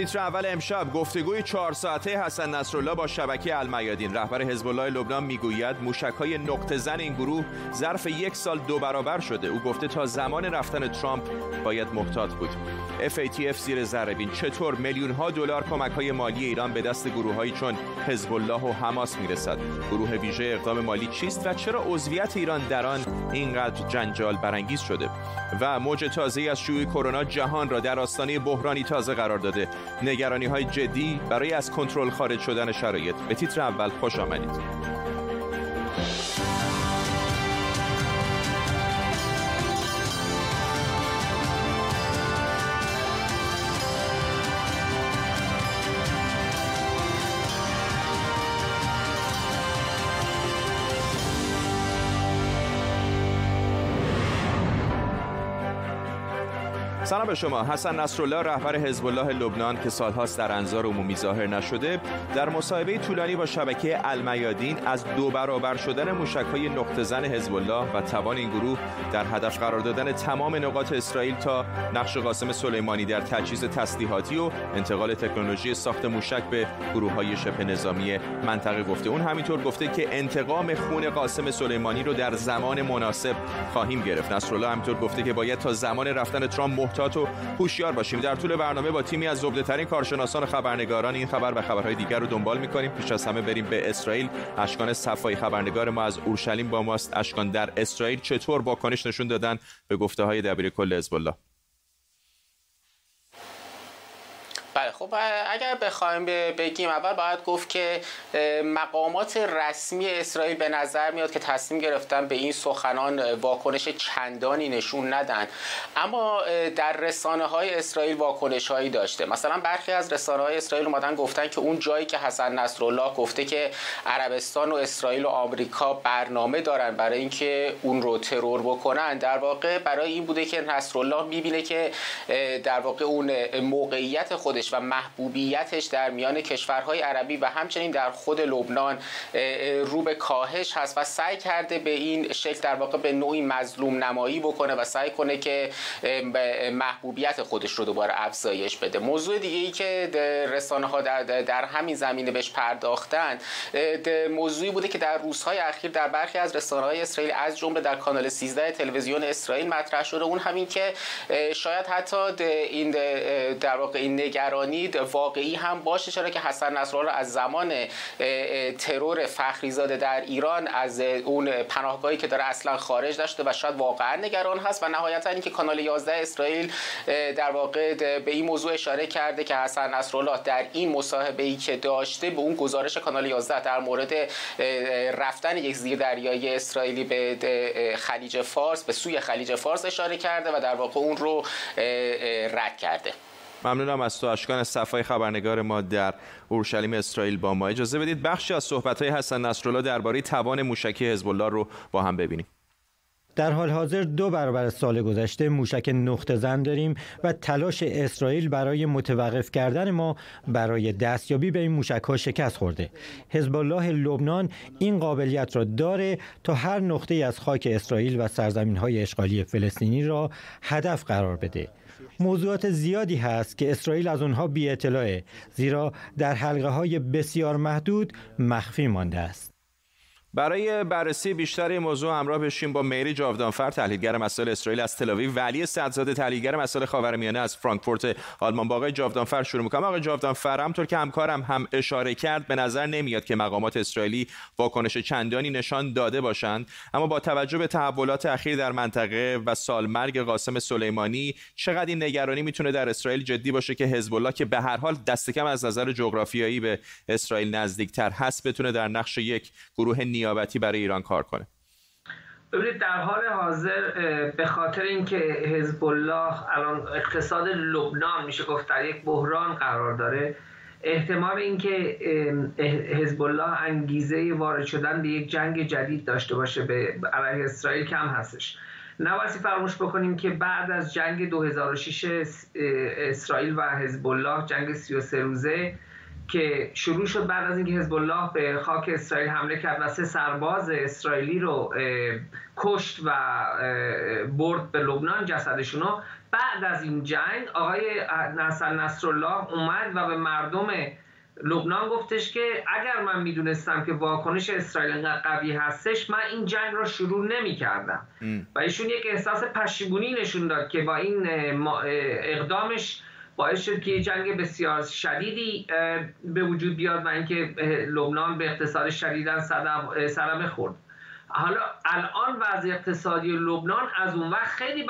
تیتر اول امشب گفتگوی چهار ساعته حسن نصرالله با شبکه المیادین رهبر حزب الله لبنان می‌گوید های نقطه زن این گروه ظرف یک سال دو برابر شده. او گفته تا زمان رفتن ترامپ باید محتاط بود. FATF زیر ذره چطور میلیون ها دلار کمک های مالی ایران به دست گروه هایی چون حزب الله و حماس می‌رسد؟ گروه ویژه اقدام مالی چیست و چرا عضویت ایران در آن اینقدر جنجال برانگیز شده؟ و موج تازه از شیوع کرونا جهان را در آستانه بحرانی تازه قرار داده. نگرانی های جدی برای از کنترل خارج شدن شرایط. به تیتر اول خوش آمدید. سلام به شما. حسن نصرالله رهبر حزب الله لبنان که سالهاست در انظار عمومی ظاهر نشده در مصاحبه طولانی با شبکه المیادین از دو برابر شدن موشک‌های نقطه زن حزب الله و توان این گروه در هدف قرار دادن تمام نقاط اسرائیل تا نقش قاسم سلیمانی در تجهیز تسلیحاتی و انتقال تکنولوژی ساخت موشک به گروه‌های شبه نظامی منطقه گفته. اون همینطور گفته که انتقام خون قاسم سلیمانی رو در زمان مناسب خواهیم گرفت. نصرالله همینطور گفته که باید تا زمان رفتن ترامپ محتاط و هوشیار باشیم. در طول برنامه با تیمی از زبده ترین کارشناسان و خبرنگاران این خبر و خبرهای دیگر رو دنبال می‌کنیم. پیش از همه بریم به اسرائیل. اشکان صفایی خبرنگار ما از اورشلیم با ماست. اشکان در اسرائیل چطور واکنش نشون دادن؟ به گفته های دبیر کل حزب الله بله خب اگر بخوایم بگیم اول باید گفت که مقامات رسمی اسرائیل به نظر میاد که تصمیم گرفتن به این سخنان واکنش چندانی نشون ندن. اما در رسانه های اسرائیل واکنش هایی داشته. مثلا برخی از رسانه های اسرائیل اومدن گفتن که اون جایی که حسن نصرالله گفته که عربستان و اسرائیل و آمریکا برنامه دارن برای اینکه اون رو ترور بکنن در واقع برای این بوده که نصرالله می‌بینه که در واقع اون موقعیت خودش و محبوبیتش در میان کشورهای عربی و همچنین در خود لبنان رو به کاهش هست و سعی کرده به این شکل در واقع به نوعی مظلوم نمایی بکنه و سعی کنه که محبوبیت خودش رو دوباره افزایش بده. موضوع دیگه ای که رسانه ها در, در همین زمینه بهش پرداختن موضوعی بوده که در روزهای اخیر در برخی از رسانه های اسرائیل از جمله در کانال 13 تلویزیون اسرائیل مطرح شده. اون همین که شاید حتی این در واقع این نگران واقعی هم باشه. چرا که حسن نصرالله از زمان ترور فخریزاده در ایران از اون پناهگاهی که داره اصلا خارج داشته و شاید واقعا نگران هست و نهایتا اینکه کانال 11 اسرائیل در واقع به این موضوع اشاره کرده که حسن نصرالله در این مصاحبه ای که داشته به اون گزارش کانال 11 در مورد رفتن یک زیر دریایی اسرائیلی به خلیج فارس به سوی خلیج فارس اشاره کرده و در واقع اون رو رد کرده. ممنونم از تو اشکان صفای خبرنگار ما در اورشلیم اسرائیل با ما اجازه بدید بخشی از صحبت های حسن نصرالله درباره توان موشکی حزب الله رو با هم ببینیم در حال حاضر دو برابر سال گذشته موشک نقطه زن داریم و تلاش اسرائیل برای متوقف کردن ما برای دستیابی به این موشک ها شکست خورده. حزب الله لبنان این قابلیت را داره تا هر نقطه از خاک اسرائیل و سرزمین های اشغالی فلسطینی را هدف قرار بده. موضوعات زیادی هست که اسرائیل از اونها بی اطلاعه زیرا در حلقه های بسیار محدود مخفی مانده است. برای بررسی بیشتر این موضوع همراه بشیم با میری جاودانفر تحلیلگر مسائل اسرائیل از تلاویو ولی صدزاده تحلیلگر مسائل خاورمیانه از فرانکفورت آلمان با آقای جاودانفر شروع می‌کنم. آقای جاودانفر همطور که همکارم هم اشاره کرد به نظر نمیاد که مقامات اسرائیلی واکنش چندانی نشان داده باشند. اما با توجه به تحولات اخیر در منطقه و سالمرگ قاسم سلیمانی چقدر این نگرانی می‌تونه در اسرائیل جدی باشه که حزب الله که به هر حال دست کم از نظر جغرافیایی به اسرائیل نزدیکتر هست بتونه در نقش یک گروه نیابتی برای ایران کار کنه. ببینید در حال حاضر به خاطر اینکه حزب الله الان اقتصاد لبنان میشه گفت در یک بحران قرار داره احتمال اینکه حزب الله انگیزه وارد شدن به یک جنگ جدید داشته باشه به علیه اسرائیل کم هستش. نباید فراموش بکنیم که بعد از جنگ 2006 اسرائیل و حزب الله جنگ 33 روزه که شروع شد بعد از اینکه حزب الله به خاک اسرائیل حمله کرد و سه سرباز اسرائیلی رو کشت و برد به لبنان جسدشون بعد از این جنگ آقای نصر نصرالله اومد و به مردم لبنان گفتش که اگر من می‌دونستم که واکنش اسرائیل قوی هستش من این جنگ را شروع نمی کردم و ایشون یک احساس پشیمونی نشون داد که با این اقدامش باعث شد که جنگ بسیار شدیدی به وجود بیاد و اینکه لبنان به اقتصاد شدیدا سرم خورد حالا الان وضع اقتصادی لبنان از اون وقت خیلی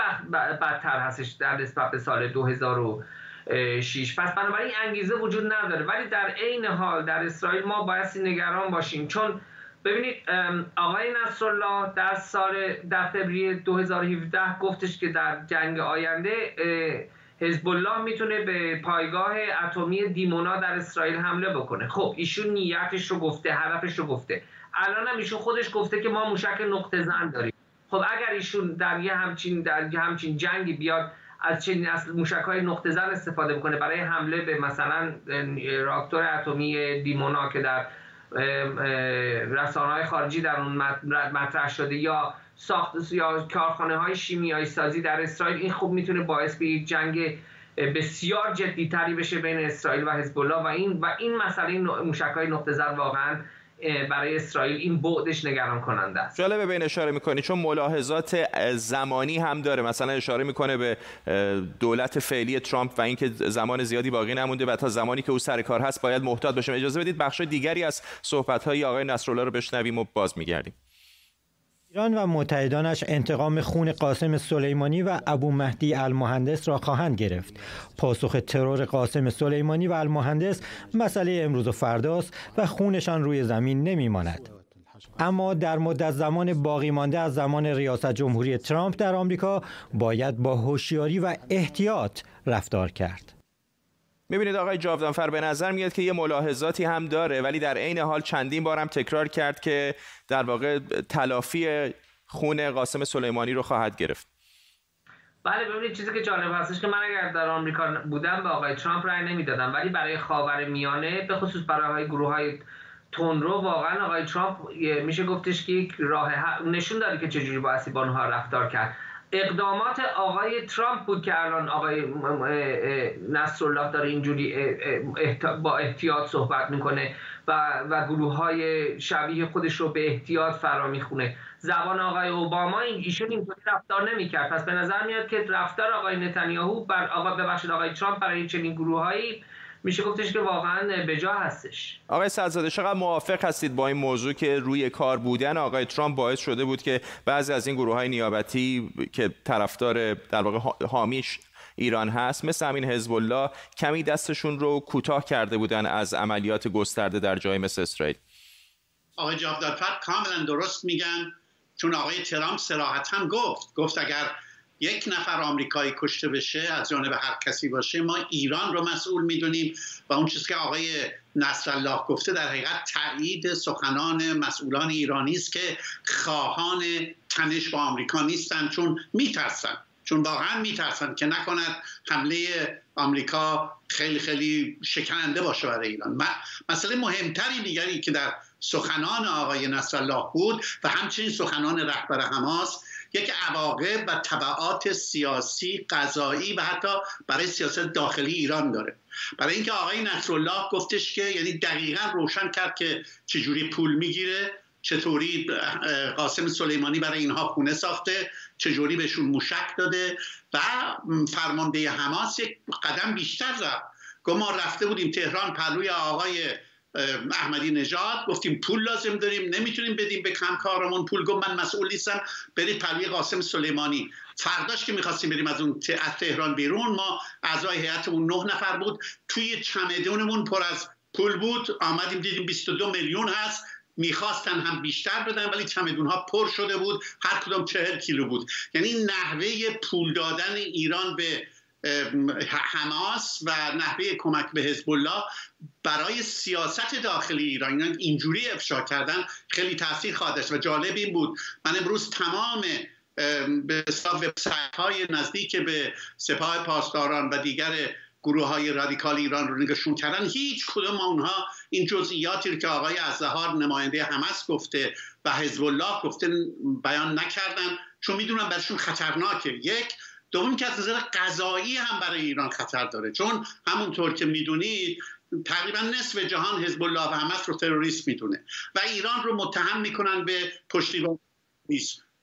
بدتر هستش در نسبت به سال 2006 پس بنابراین انگیزه وجود نداره. ولی در عین حال در اسرائیل ما بایستی نگران باشیم. چون ببینید آقای نصرالله در سال در فوریه 2017 گفتش که در جنگ آینده حزب الله می‌تونه به پایگاه اتمی دیمونا در اسرائیل حمله بکنه. خب ایشون نیتش رو گفته هدفش رو گفته. الان هم ایشون خودش گفته که ما موشک نقطه زن داریم. خب اگر ایشون در یه همچین در یه همچین جنگی بیاد از چنین اصل موشک های نقطه زن استفاده بکنه برای حمله به مثلا راکتور اتمی دیمونا که در رسانه های خارجی در اون مطرح شده یا ساخت یا کارخانه های شیمیایی سازی در اسرائیل. این خوب می‌تونه باعث به یک جنگ بسیار جدیتری بشه بین اسرائیل و حزب الله و این و این مسئله موشک های نقطه زن واقعا برای اسرائیل این بعدش نگران کننده است. جالبه به این اشاره می‌کنی چون ملاحظات زمانی هم داره. مثلا اشاره می‌کنه به دولت فعلی ترامپ و اینکه زمان زیادی باقی نمونده و تا زمانی که او سر کار هست باید محتاط باشیم اجازه بدید بخش دیگری از صحبت های آقای نصرالله رو بشنویم و باز میگردیم. ایران و متحدانش انتقام خون قاسم سلیمانی و ابو مهدی المهندس را خواهند گرفت. پاسخ ترور قاسم سلیمانی و المهندس مسئله امروز و فرداست و خونشان روی زمین نمیماند. اما در مدت زمان باقی مانده از زمان ریاست جمهوری ترامپ در آمریکا باید با هوشیاری و احتیاط رفتار کرد. می‌بینید آقای جاودانفر به نظر میاد که یه ملاحظاتی هم داره ولی در عین حال چندین بارم تکرار کرد که در واقع تلافی خون قاسم سلیمانی رو خواهد گرفت. بله ببینید چیزی که جالب هستش که من اگر در آمریکا بودم به آقای ترامپ رأی نمی‌دادم ولی برای خاور میانه به خصوص برای گروه های تونرو واقعا آقای ترامپ میشه گفتش که یک راه نشون داده که چجوری با با اونها رفتار کرد. اقدامات آقای ترامپ بود که الان آقای نصرالله داره اینجوری با احتیاط صحبت می‌کنه و, و گروه های شبیه خودش رو به احتیاط فرا می‌خونه. زبان آقای اوباما این ایشون اینطوری رفتار نمی‌کرد. پس به نظر میاد که رفتار آقای نتانیاهو بر آقا ببخشید آقای ترامپ برای چنین گروههایی میشه گفتش که واقعا بجا هستش. آقای سرزاده چقدر موافق هستید با این موضوع که روی کار بودن آقای ترامپ باعث شده بود که بعضی از این گروه های نیابتی که طرفدار در واقع حامیش ایران هست مثل همین حزب الله کمی دستشون رو کوتاه کرده بودن از عملیات گسترده در جای مثل اسرائیل؟ آقای جاودادفر کاملا درست میگن چون آقای ترامپ صراحتا گفت گفت اگر یک نفر آمریکایی کشته بشه از جانب هر کسی باشه ما ایران رو مسئول می‌دونیم و اون چیزی که آقای نصرالله گفته در حقیقت تایید سخنان مسئولان ایرانی است که خواهان تنش با آمریکا نیستن چون میترسن. چون واقعا میترسن که نکند حمله آمریکا خیلی خیلی شکننده باشه برای ایران. مسئله مهمتری دیگری که در سخنان آقای نصرالله بود و همچنین سخنان رهبر حماس یک عواقب و طبعات سیاسی قضایی و حتی برای سیاست داخلی ایران داره. برای اینکه آقای نصرالله گفتش که یعنی دقیقا روشن کرد که چجوری پول می‌گیره چطوری قاسم سلیمانی برای اینها خونه ساخته چجوری بهشون موشک داده و فرمانده حماس یک قدم بیشتر زد. گفت ما رفته بودیم تهران پلوی آقای احمدی نژاد گفتیم پول لازم داریم نمی‌تونیم بدیم به کارمون پول گفت من مسئول نیستم برید پلوی قاسم سلیمانی. فرداش که می‌خواستیم بریم از اون از تهران بیرون ما اعضای هیئتمون نه نفر بود. توی چمدونمون پر از پول بود. آمدیم دیدیم 22 میلیون هست. می‌خواستن هم بیشتر بدن ولی چمدون ها پر شده بود. هر کدام چهل کیلو بود. یعنی نحوه پول دادن ایران به حماس و نحوه کمک به حزب الله برای سیاست داخلی ایران. اینجوری افشا کردن خیلی تاثیر خواهد و جالب این بود. من امروز تمام به وبسایت های نزدیک به سپاه پاسداران و دیگر گروه های رادیکال ایران رو نگشون کردن هیچ کدوم اونها این جزئیاتی رو که آقای ازهار نماینده حماس گفته و حزب الله گفته بیان نکردن چون می‌دونن برشون خطرناکه. یک دوم که از نظر قضایی هم برای ایران خطر داره. چون همونطور که می‌دونید تقریبا نصف جهان حزب الله و حماس رو تروریست می‌دونه و ایران رو متهم می‌کنن به پشتیبانی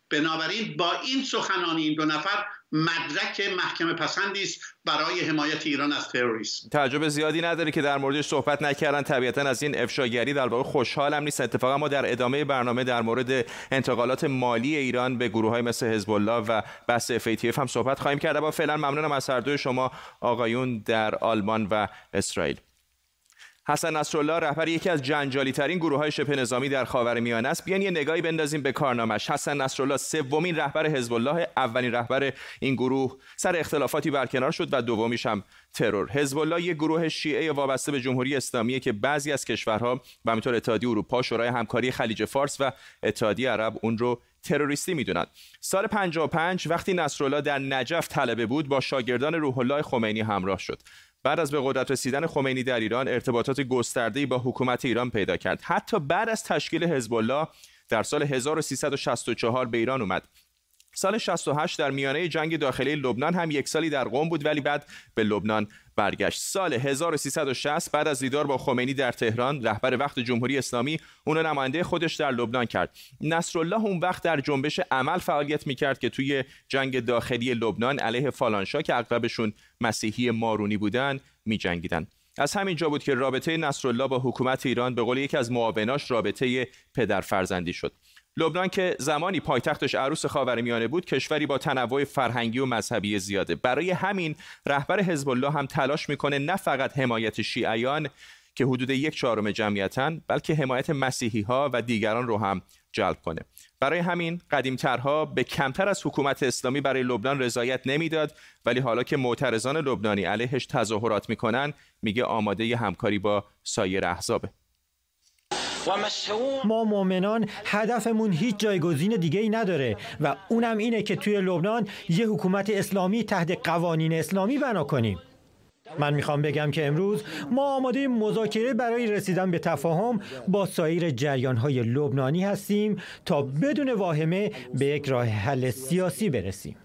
بنابراین با این سخنانی این دو نفر مدرک محکمه پسندی است برای حمایت ایران از تروریسم. تعجب زیادی نداره که در موردش صحبت نکردن. طبیعتا از این افشاگری در واقع خوشحالم نیست. اتفاقا ما در ادامه برنامه در مورد انتقالات مالی ایران به گروه های مثل حزب الله و بحث FATF هم صحبت خواهیم کرد. با فعلا ممنونم از هر دوی شما آقایون در آلمان و اسرائیل. حسن نصرالله رهبر یکی از جنجالی ترین گروه های شبه نظامی در خاورمیانه است. بیان یه نگاهی بندازیم به کارنامش حسن نصرالله سومین رهبر حزب الله اولین رهبر این گروه. سر اختلافاتی برکنار شد و دومیش هم ترور. حزب الله یک گروه شیعه وابسته به جمهوری اسلامی که بعضی از کشورها و همینطور اتحادیه اروپا شورای همکاری خلیج فارس و اتحادیه عرب اون رو تروریستی می‌دونند سال 55 وقتی نصرالله در نجف طلبه بود با شاگردان روح الله خمینی همراه شد. بعد از به قدرت رسیدن خمینی در ایران ارتباطات گسترده‌ای با حکومت ایران پیدا کرد. حتی بعد از تشکیل حزب الله در سال 1364 به ایران اومد. سال 68 در میانه جنگ داخلی لبنان هم یک سالی در قم بود ولی بعد به لبنان برگشت. سال 1360 بعد از دیدار با خمینی در تهران رهبر وقت جمهوری اسلامی اون نماینده خودش در لبنان کرد. نصرالله اون وقت در جنبش عمل فعالیت می‌کرد که توی جنگ داخلی لبنان علیه فالانشا که اغلبشون مسیحی مارونی بودن میجنگیدن. از همین جا بود که رابطه نصرالله با حکومت ایران به قول یکی از معاوناش رابطه پدر فرزندی شد. لبنان که زمانی پایتختش عروس خاورمیانه بود کشوری با تنوع فرهنگی و مذهبی زیاده. برای همین رهبر حزب الله هم تلاش می‌کنه نه فقط حمایت شیعیان که حدود یک چهارم جمعیتن بلکه حمایت مسیحی ها و دیگران رو هم جلب کنه. برای همین قدیمترها به کمتر از حکومت اسلامی برای لبنان رضایت نمی‌داد ولی حالا که معترضان لبنانی علیهش تظاهرات می‌کنن میگه آماده همکاری با سایر احزابه. ما مؤمنان هدفمون هیچ جایگزین دیگه ای نداره و اونم اینه که توی لبنان یه حکومت اسلامی تحت قوانین اسلامی بنا کنیم. من می‌خوام بگم که امروز ما آماده مذاکره برای رسیدن به تفاهم با سایر جریانهای لبنانی هستیم تا بدون واهمه به یک راه حل سیاسی برسیم.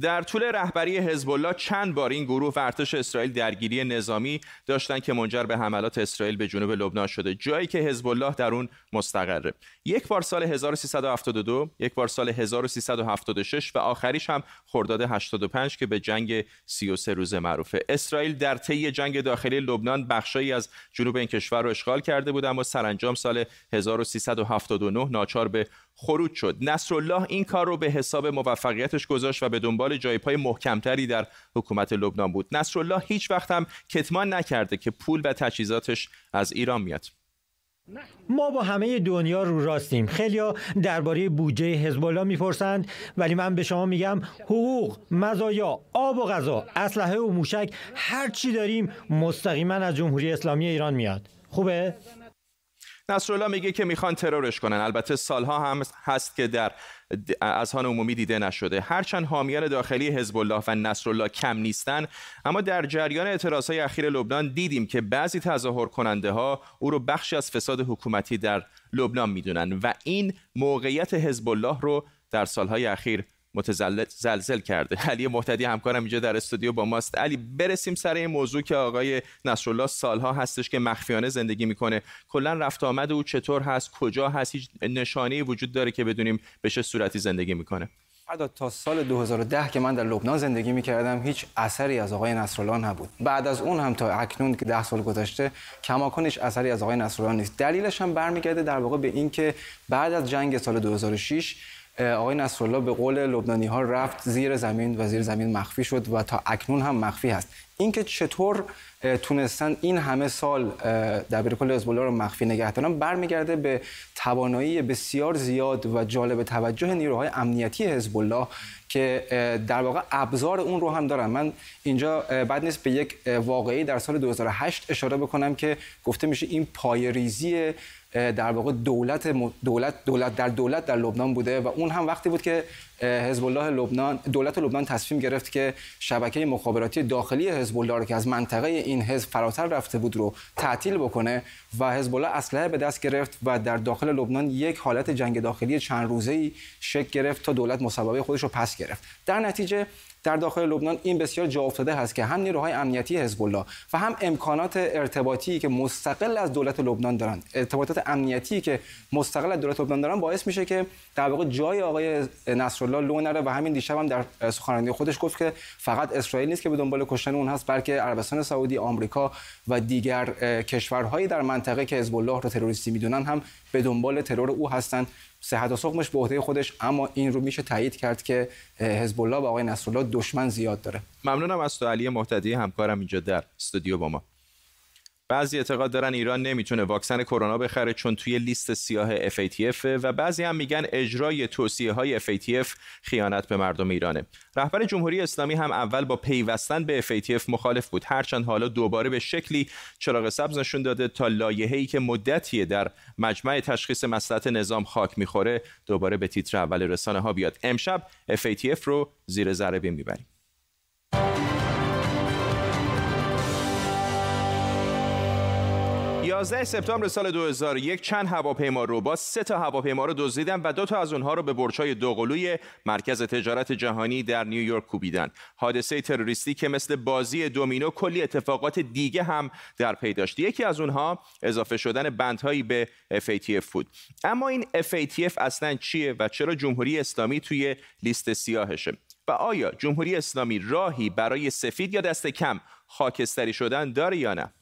در طول رهبری حزب الله چند بار این گروه و ارتش اسرائیل درگیری نظامی داشتن که منجر به حملات اسرائیل به جنوب لبنان شده جایی که حزب الله در اون مستقره. یک بار سال 1372 یک بار سال 1376 و آخریش هم خرداد 85 که به جنگ 33 روزه معروفه. اسرائیل در طی جنگ داخلی لبنان بخشایی از جنوب این کشور رو اشغال کرده بود اما سرانجام سال 1379 ناچار به خروج شد. نصرالله این کار رو به حساب موفقیتش گذاشت و به دنبال جای پای محکمتری در حکومت لبنان بود. نصرالله هیچ وقت هم کتمان نکرده که پول و تجهیزاتش از ایران میاد. ما با همه دنیا رو راستیم. خیلیا درباره بودجه حزب الله می‌پرسند ولی من به شما میگم حقوق مزایا آب و غذا اسلحه و موشک هر چی داریم مستقیما از جمهوری اسلامی ایران میاد. خوبه؟ نصرالله میگه که می‌خوان ترورش کنن. البته سالها هم هست که در اذهان عمومی دیده نشده. هرچند حامیان داخلی حزب الله و نصرالله کم نیستن اما در جریان اعتراضهای اخیر لبنان دیدیم که بعضی تظاهر کننده ها او رو بخشی از فساد حکومتی در لبنان می‌دونن و این موقعیت حزب الله رو در سالهای اخیر متزلزل کرده. علی محتدی همکارم اینجا در استودیو با ماست. علی برسیم سر این موضوع که آقای نصرالله سالها هستش که مخفیانه زندگی می‌کنه. کلا رفت آمد او چطور هست؟ کجا هست؟ هیچ نشانه وجود داره که بدونیم به چه صورتی زندگی می‌کنه. بعد تا سال 2010 که من در لبنان زندگی می‌کردم هیچ اثری از آقای نصرالله نبود. بعد از اون هم تا اکنون که 10 سال گذشته کماکان هیچ اثری از آقای نصرالله نیست. دلیلش هم برمیگرده در واقع به اینکه بعد از جنگ سال 2006 آقای نصرالله به قول لبنانی ها رفت زیر زمین و زیر زمین مخفی شد و تا اکنون هم مخفی هست. اینکه چطور تونستن این همه سال در کل حزب رو مخفی نگه دارن برمیگرده به توانایی بسیار زیاد و جالب توجه نیروهای امنیتی حزب الله که در واقع ابزار اون رو هم دارن. من اینجا بعد نیست به یک واقعی در سال 2008 اشاره بکنم که گفته میشه این پایریزی در واقع دولت دولت دولت در دولت در لبنان بوده و اون هم وقتی بود که حزب الله لبنان دولت لبنان تصمیم گرفت که شبکه مخابراتی داخلی حزب الله رو که از منطقه این حزب فراتر رفته بود رو تعطیل بکنه و حزب الله اسلحه به دست گرفت و در داخل لبنان یک حالت جنگ داخلی چند روزه ای شکل گرفت تا دولت مصوبه خودش رو پس گرفت. در نتیجه در داخل لبنان این بسیار جا افتاده هست که هم نیروهای امنیتی حزب الله و هم امکانات ارتباطی که مستقل از دولت لبنان دارن ارتباطات امنیتی که مستقل از دولت لبنان دارن باعث میشه که در واقع جای آقای نصرالله لو نره و همین دیشب هم در سخنرانی خودش گفت که فقط اسرائیل نیست که به دنبال کشتن اون هست بلکه عربستان سعودی آمریکا و دیگر کشورهایی در منطقه که حزب الله رو تروریستی می‌دونن هم به دنبال ترور او هستند صحت و سقمش به عهده خودش اما این رو میشه تایید کرد که حزب الله و آقای نصرالله دشمن زیاد داره. ممنونم از تو علی محتدی همکارم اینجا در استودیو با ما. بعضی اعتقاد دارن ایران نمی‌تونه واکسن کرونا بخره چون توی لیست سیاه FATF و بعضی هم میگن اجرای توصیه های FATF خیانت به مردم ایرانه. رهبر جمهوری اسلامی هم اول با پیوستن به FATF مخالف بود هرچند حالا دوباره به شکلی چراغ سبز نشون داده تا لایحه‌ای که مدتیه در مجمع تشخیص مصلحت نظام خاک می‌خوره دوباره به تیتر اول رسانه ها بیاد. امشب FATF رو زیر ذره بین می‌بریم. 11 سپتامبر سال 2001 چند هواپیما روبا سه تا هواپیما رو دزدیدن و دو تا از اونها رو به برج‌های دوقلوی مرکز تجارت جهانی در نیویورک کوبیدن. حادثه تروریستی که مثل بازی دومینو کلی اتفاقات دیگه هم در پی داشت. یکی از اونها اضافه شدن بندهایی به FATF بود. اما این FATF اصلا چیه و چرا جمهوری اسلامی توی لیست سیاهشه؟ و آیا جمهوری اسلامی راهی برای سفید یا دست کم خاکستری شدن داره یا نه؟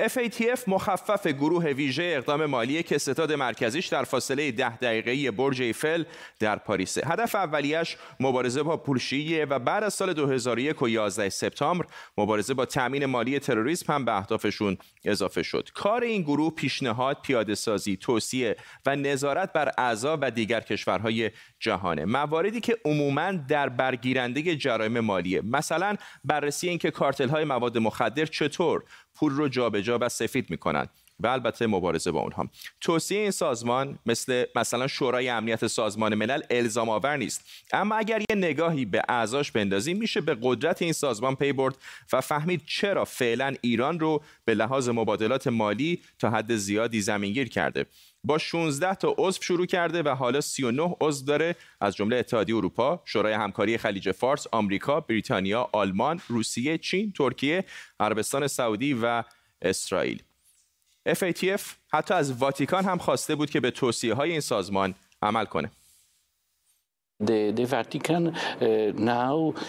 FATF مخفف گروه ویژه اقدام مالی که ستاد مرکزیش در فاصله ده دقیقه‌ای برج ایفل در پاریس. هدف اولیش مبارزه با پولشیه و بعد از سال 2001 و 11 سپتامبر مبارزه با تامین مالی تروریسم هم به اهدافشون اضافه شد. کار این گروه پیشنهاد، پیاده سازی، توصیه و نظارت بر اعضا و دیگر کشورهای جهانه. مواردی که عموما در برگیرنده جرایم مالیه. مثلا بررسی اینکه کارتل های مواد مخدر چطور پول رو جابجا و سفید می‌کنن. و البته مبارزه با اونها. توصیه این سازمان مثل مثلا شورای امنیت سازمان ملل الزام آور نیست. اما اگر یه نگاهی به اعضاش بندازیم میشه به قدرت این سازمان پی برد و فهمید چرا فعلا ایران رو به لحاظ مبادلات مالی تا حد زیادی زمینگیر کرده. با 16 تا عضو شروع کرده و حالا 39 عضو داره. از جمله اتحادیه اروپا، شورای همکاری خلیج فارس، آمریکا، بریتانیا، آلمان، روسیه، چین، ترکیه، عربستان سعودی و اسرائیل. FATF حتی از واتیکان هم خواسته بود که به توصیه های این سازمان عمل کنه.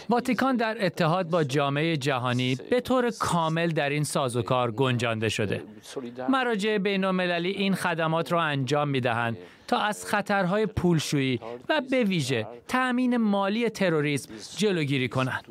واتیکان در اتحاد با جامعه جهانی به طور کامل در این سازوکار گنجانده شده. مراجع بین المللی این خدمات را انجام می دهند تا از خطرهای پولشویی و به ویژه تأمین مالی تروریسم جلوگیری کنند.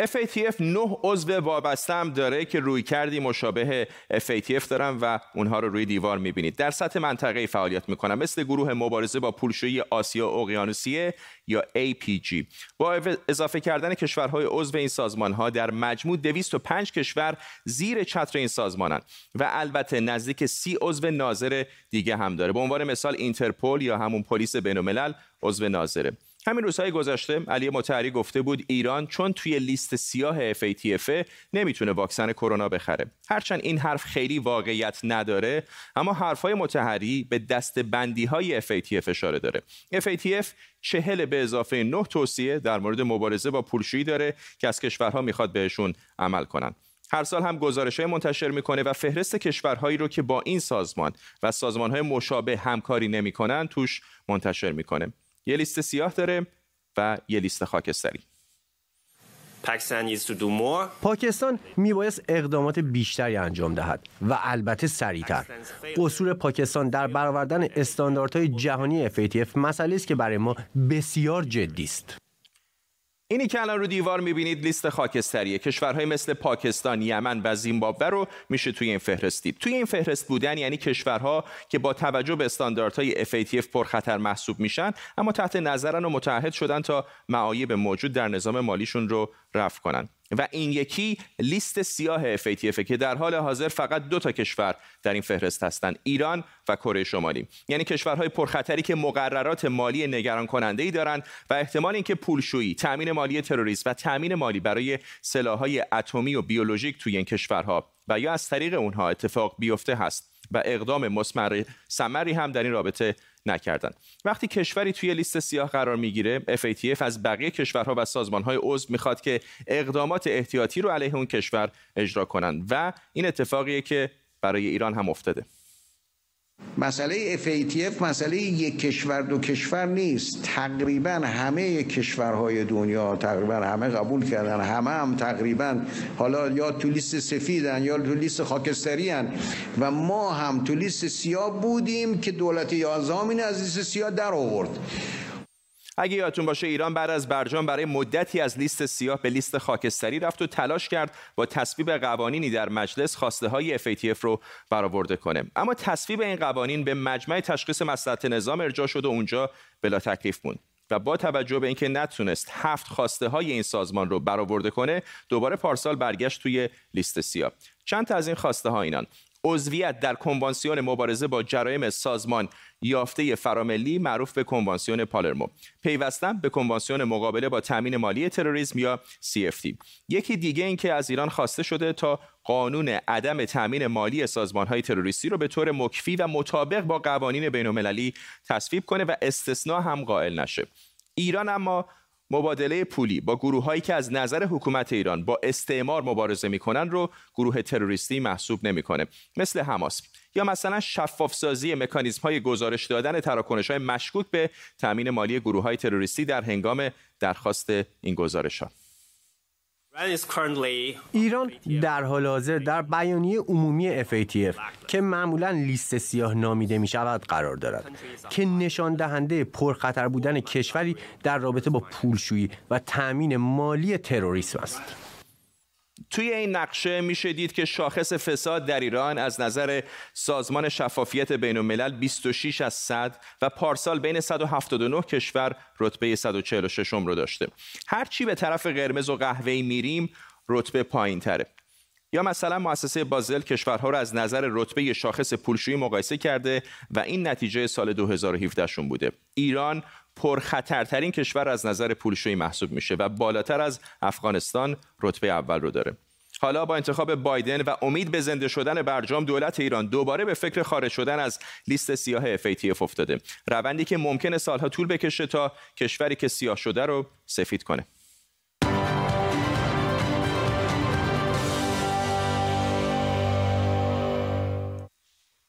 FATF نه عضو وابسته هم داره که روی کردی مشابه FATF دارن و اونها رو روی دیوار می‌بینید. در سطح منطقه فعالیت می‌کنن مثل گروه مبارزه با پولشویی آسیا اقیانوسیه یا APG با اضافه کردن کشورهای عضو این سازمان ها در مجموع 205 کشور زیر چتر این سازمانند و البته نزدیک سی عضو ناظر دیگه هم داره. به عنوان مثال اینترپل یا همون پلیس بین عضو ناظره. همین روزهای گذشته علی متحری گفته بود ایران چون توی لیست سیاه FATF نمی‌تونه واکسن کرونا بخره. هرچند این حرف خیلی واقعیت نداره اما حرفهای متحری به دست بندی های FATF اشاره داره. FATF چهل به اضافه نه توصیه در مورد مبارزه با پولشویی داره که از کشورها می‌خواد بهشون عمل کنن. هر سال هم گزارش های منتشر می‌کنه و فهرست کشورهایی رو که با این سازمان و سازمان های مشابه همکاری نمی‌کنن توش منتشر می‌کنه. یه لیست سیاه داره و یه لیست خاکستری. پاکستان میبایست اقدامات بیشتری انجام دهد و البته سریعتر. قصور پاکستان در برآوردن استانداردهای جهانی FATF مسئله است که برای ما بسیار جدی است. اینی که الان رو دیوار می‌بینید لیست خاکستریه کشورهای مثل پاکستان، یمن و زیمبابوه رو میشه توی این فهرست دید. توی این فهرست بودن یعنی کشورها که با توجه به استانداردهای FATF پرخطر محسوب میشن اما تحت نظرن و متعهد شدن تا معایب موجود در نظام مالیشون رو رفع کنن. و این یکی لیست سیاه FATF که در حال حاضر فقط دو تا کشور در این فهرست هستند ایران و کره شمالی. یعنی کشورهای پرخطری که مقررات مالی نگران کننده ای دارند و احتمال اینکه پولشویی تامین مالی تروریسم و تامین مالی برای سلاحهای اتمی و بیولوژیک توی این کشورها و یا از طریق اونها اتفاق بیفته هست و اقدام مسمر سمری هم در این رابطه نکردند وقتی کشوری توی لیست سیاه قرار می‌گیره FATF از بقیه کشورها و سازمانهای عضو می‌خواد که اقدامات احتیاطی رو علیه اون کشور اجرا کنند و این اتفاقیه که برای ایران هم افتاده. مسئله FATF مسئله یک کشور دو کشور نیست. تقریبا همه کشورهای دنیا تقریبا همه قبول کردن. همه هم تقریبا حالا یا تو لیست سفیدن یا تو لیست خاکستری هن. و ما هم تو لیست سیاه بودیم که دولت یازامین از لیست سیاه در آورد. اگه یادتون باشه ایران بعد از برجام برای مدتی از لیست سیاه به لیست خاکستری رفت و تلاش کرد با تصویب قوانینی در مجلس خواسته های FATF رو برآورده کنه. اما تصویب این قوانین به مجمع تشخیص مصلحت نظام ارجاع شد و اونجا بلا تکلیف موند. و با توجه به اینکه نتونست هفت خواسته های این سازمان رو برآورده کنه دوباره پارسال برگشت توی لیست سیاه. چند تا از این خواسته ها اینان. عضویت در کنوانسیون مبارزه با جرایم سازمان یافته فراملی معروف به کنوانسیون پالرمو. پیوستن به کنوانسیون مقابله با تامین مالی تروریسم یا CFT یکی دیگه این که از ایران خواسته شده تا قانون عدم تامین مالی سازمان های تروریستی رو به طور مکفی و مطابق با قوانین بین المللی تصویب کنه و استثنا هم قائل نشه. ایران اما مبادله پولی با گروه هایی که از نظر حکومت ایران با استعمار مبارزه می‌کنن رو گروه تروریستی محسوب نمی‌کنه. مثل حماس. یا مثلا شفاف سازی مکانیزم های گزارش دادن تراکنش های مشکوک به تامین مالی گروه های تروریستی در هنگام درخواست این گزارش ها ایران در حال حاضر در بیانیه عمومی FATF که معمولا لیست سیاه نامیده می شود قرار دارد که نشان دهنده پرخطر بودن کشوری در رابطه با پولشویی و تأمین مالی تروریسم است. توی این نقشه میشه دید که شاخص فساد در ایران از نظر سازمان شفافیت بین الملل 26 از 100 و پارسال بین 179 کشور رتبه 146 رو داشته. هرچی به طرف قرمز و قهوه‌ای میریم رتبه پایین تره. یا مثلا مؤسسه بازل کشورها رو از نظر رتبه شاخص پولشویی مقایسه کرده و این نتیجه سال 2017 شون بوده. ایران پرخطرترین کشور از نظر پولشویی محسوب میشه و بالاتر از افغانستان رتبه اول رو داره. حالا با انتخاب بایدن و امید به زنده شدن برجام دولت ایران دوباره به فکر خارج شدن از لیست سیاه FATF افتاده. روندی که ممکنه سالها طول بکشه تا کشوری که سیاه شده رو سفید کنه.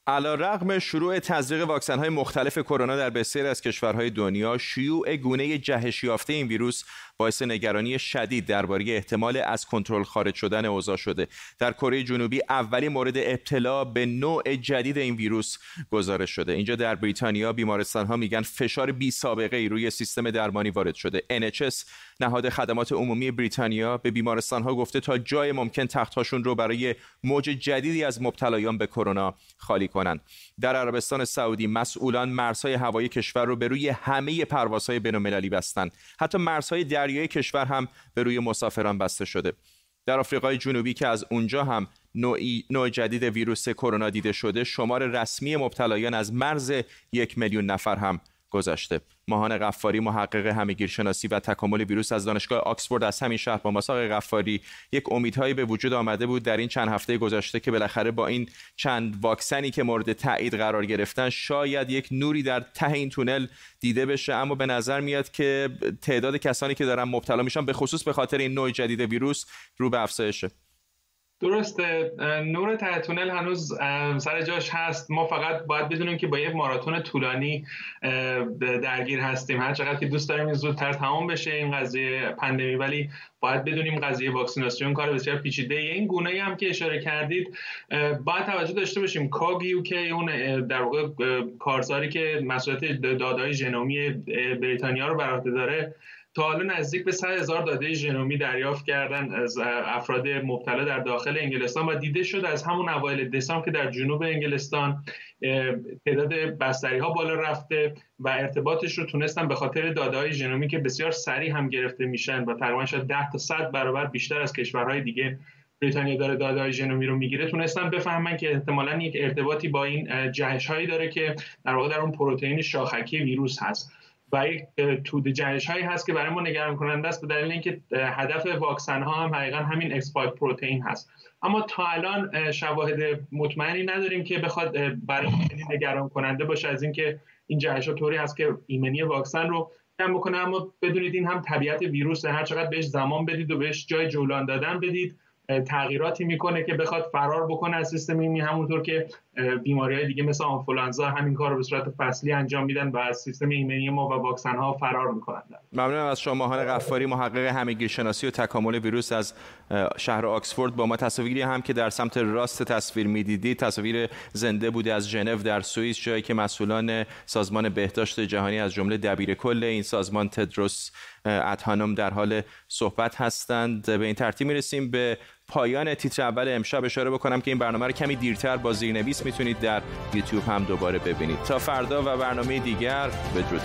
علا رغم شروع تزریق واکسن های مختلف کرونا در بسیاری از کشورهای دنیا شیوع گونه جهش یافته این ویروس باعث نگرانی شدید درباره احتمال از کنترل خارج شدن اوضاع شده. در کره جنوبی اولین مورد ابتلا به نوع جدید این ویروس گزارش شده. اینجا در بریتانیا بیمارستان ها میگن فشار بی سابقه ای روی سیستم درمانی وارد شده. NHS نهاد خدمات عمومی بریتانیا به بیمارستان ها گفته تا جای ممکن تختهاشون رو برای موج جدیدی از مبتلایان به کرونا خالی کنند در عربستان سعودی مسئولان مرزهای هوایی کشور رو به روی همه پروازهای بین‌المللی بستند حتی مرزهای دریایی کشور هم به روی مسافران بسته شده. در آفریقای جنوبی که از اونجا هم نوعی نوع جدید ویروس کرونا دیده شده شمار رسمی مبتلایان از مرز یک میلیون نفر هم گذشته. ماهان غفاری محقق همگیرشناسی و تکامل ویروس از دانشگاه آکسفورد از همین شهر با مساق غفاری یک امیدهایی به وجود آمده بود در این چند هفته گذشته که بالاخره با این چند واکسنی که مورد تایید قرار گرفتن شاید یک نوری در ته این تونل دیده بشه. اما به نظر میاد که تعداد کسانی که دارن مبتلا میشن به خصوص به خاطر این نوع جدید ویروس رو به افزایشه. درسته. نور ته تونل هنوز سر جاش هست. ما فقط باید بدونیم که با یک ماراتون طولانی درگیر هستیم. هر چقدر که دوست داریم زودتر تمام بشه این قضیه پندمی. ولی باید بدونیم قضیه واکسیناسیون کار بسیار پیچیده این گونه هم که اشاره کردید باید توجه داشته باشیم. کاگ که اون در واقع کارزاری که مسئولیت دادای ژنومی بریتانیا رو بر عهده داره تا حالا نزدیک به 100 هزار داده ژنومی دریافت کردن از افراد مبتلا در داخل انگلستان و دیده شد از همون اوایل دسامبر که در جنوب انگلستان تعداد بستری ها بالا رفته و ارتباطش رو تونستن به خاطر داده های ژنومی که بسیار سریع هم گرفته میشن و تقریبا شاید 10 تا 100 برابر بیشتر از کشورهای دیگه بریتانیا داره داده های ژنومی رو می‌گیره تونستن بفهمن که احتمالا یک ارتباطی با این جهش هایی داره که در واقع در اون پروتئین شاخکی ویروس هست. و یک تعداد جهش هایی هست که برای ما نگران کننده است به دلیل اینکه هدف واکسن ها هم حقیقا همین spike protein هست. اما تا الان شواهد مطمئنی نداریم که بخواد برای نگران کننده باشه از اینکه این جهش ها طوری هست که ایمنی واکسن رو کم بکنه. اما بدونید این هم طبیعت ویروس هر چقدر بهش زمان بدید و بهش جای جولان دادن بدید تغییراتی می‌کنه که بخواد فرار بکنه از سیستم ایمنی همونطور که بیماری های دیگه مثل آنفولانزا همین کار رو به صورت فصلی انجام میدن و از سیستم ایمنی ما و واکسن ها فرار می‌کنن. ممنونم از شما ماهان غفاری محقق همگیرشناسی و تکامل ویروس از شهر آکسفورد با ما. تصاویری هم که در سمت راست تصویر می‌دیدید تصاویر زنده بوده از ژنو در سوئیس جایی که مسئولان سازمان بهداشت جهانی از جمله دبیر کل این سازمان تدروس ادهانوم در حال صحبت هستند. به این ترتیب می‌رسیم به پایان تیتر اول امشب اشاره بکنم که این برنامه رو کمی دیرتر با زیرنویس می‌تونید در یوتیوب هم دوباره ببینید. تا فردا و برنامه دیگر بدرود.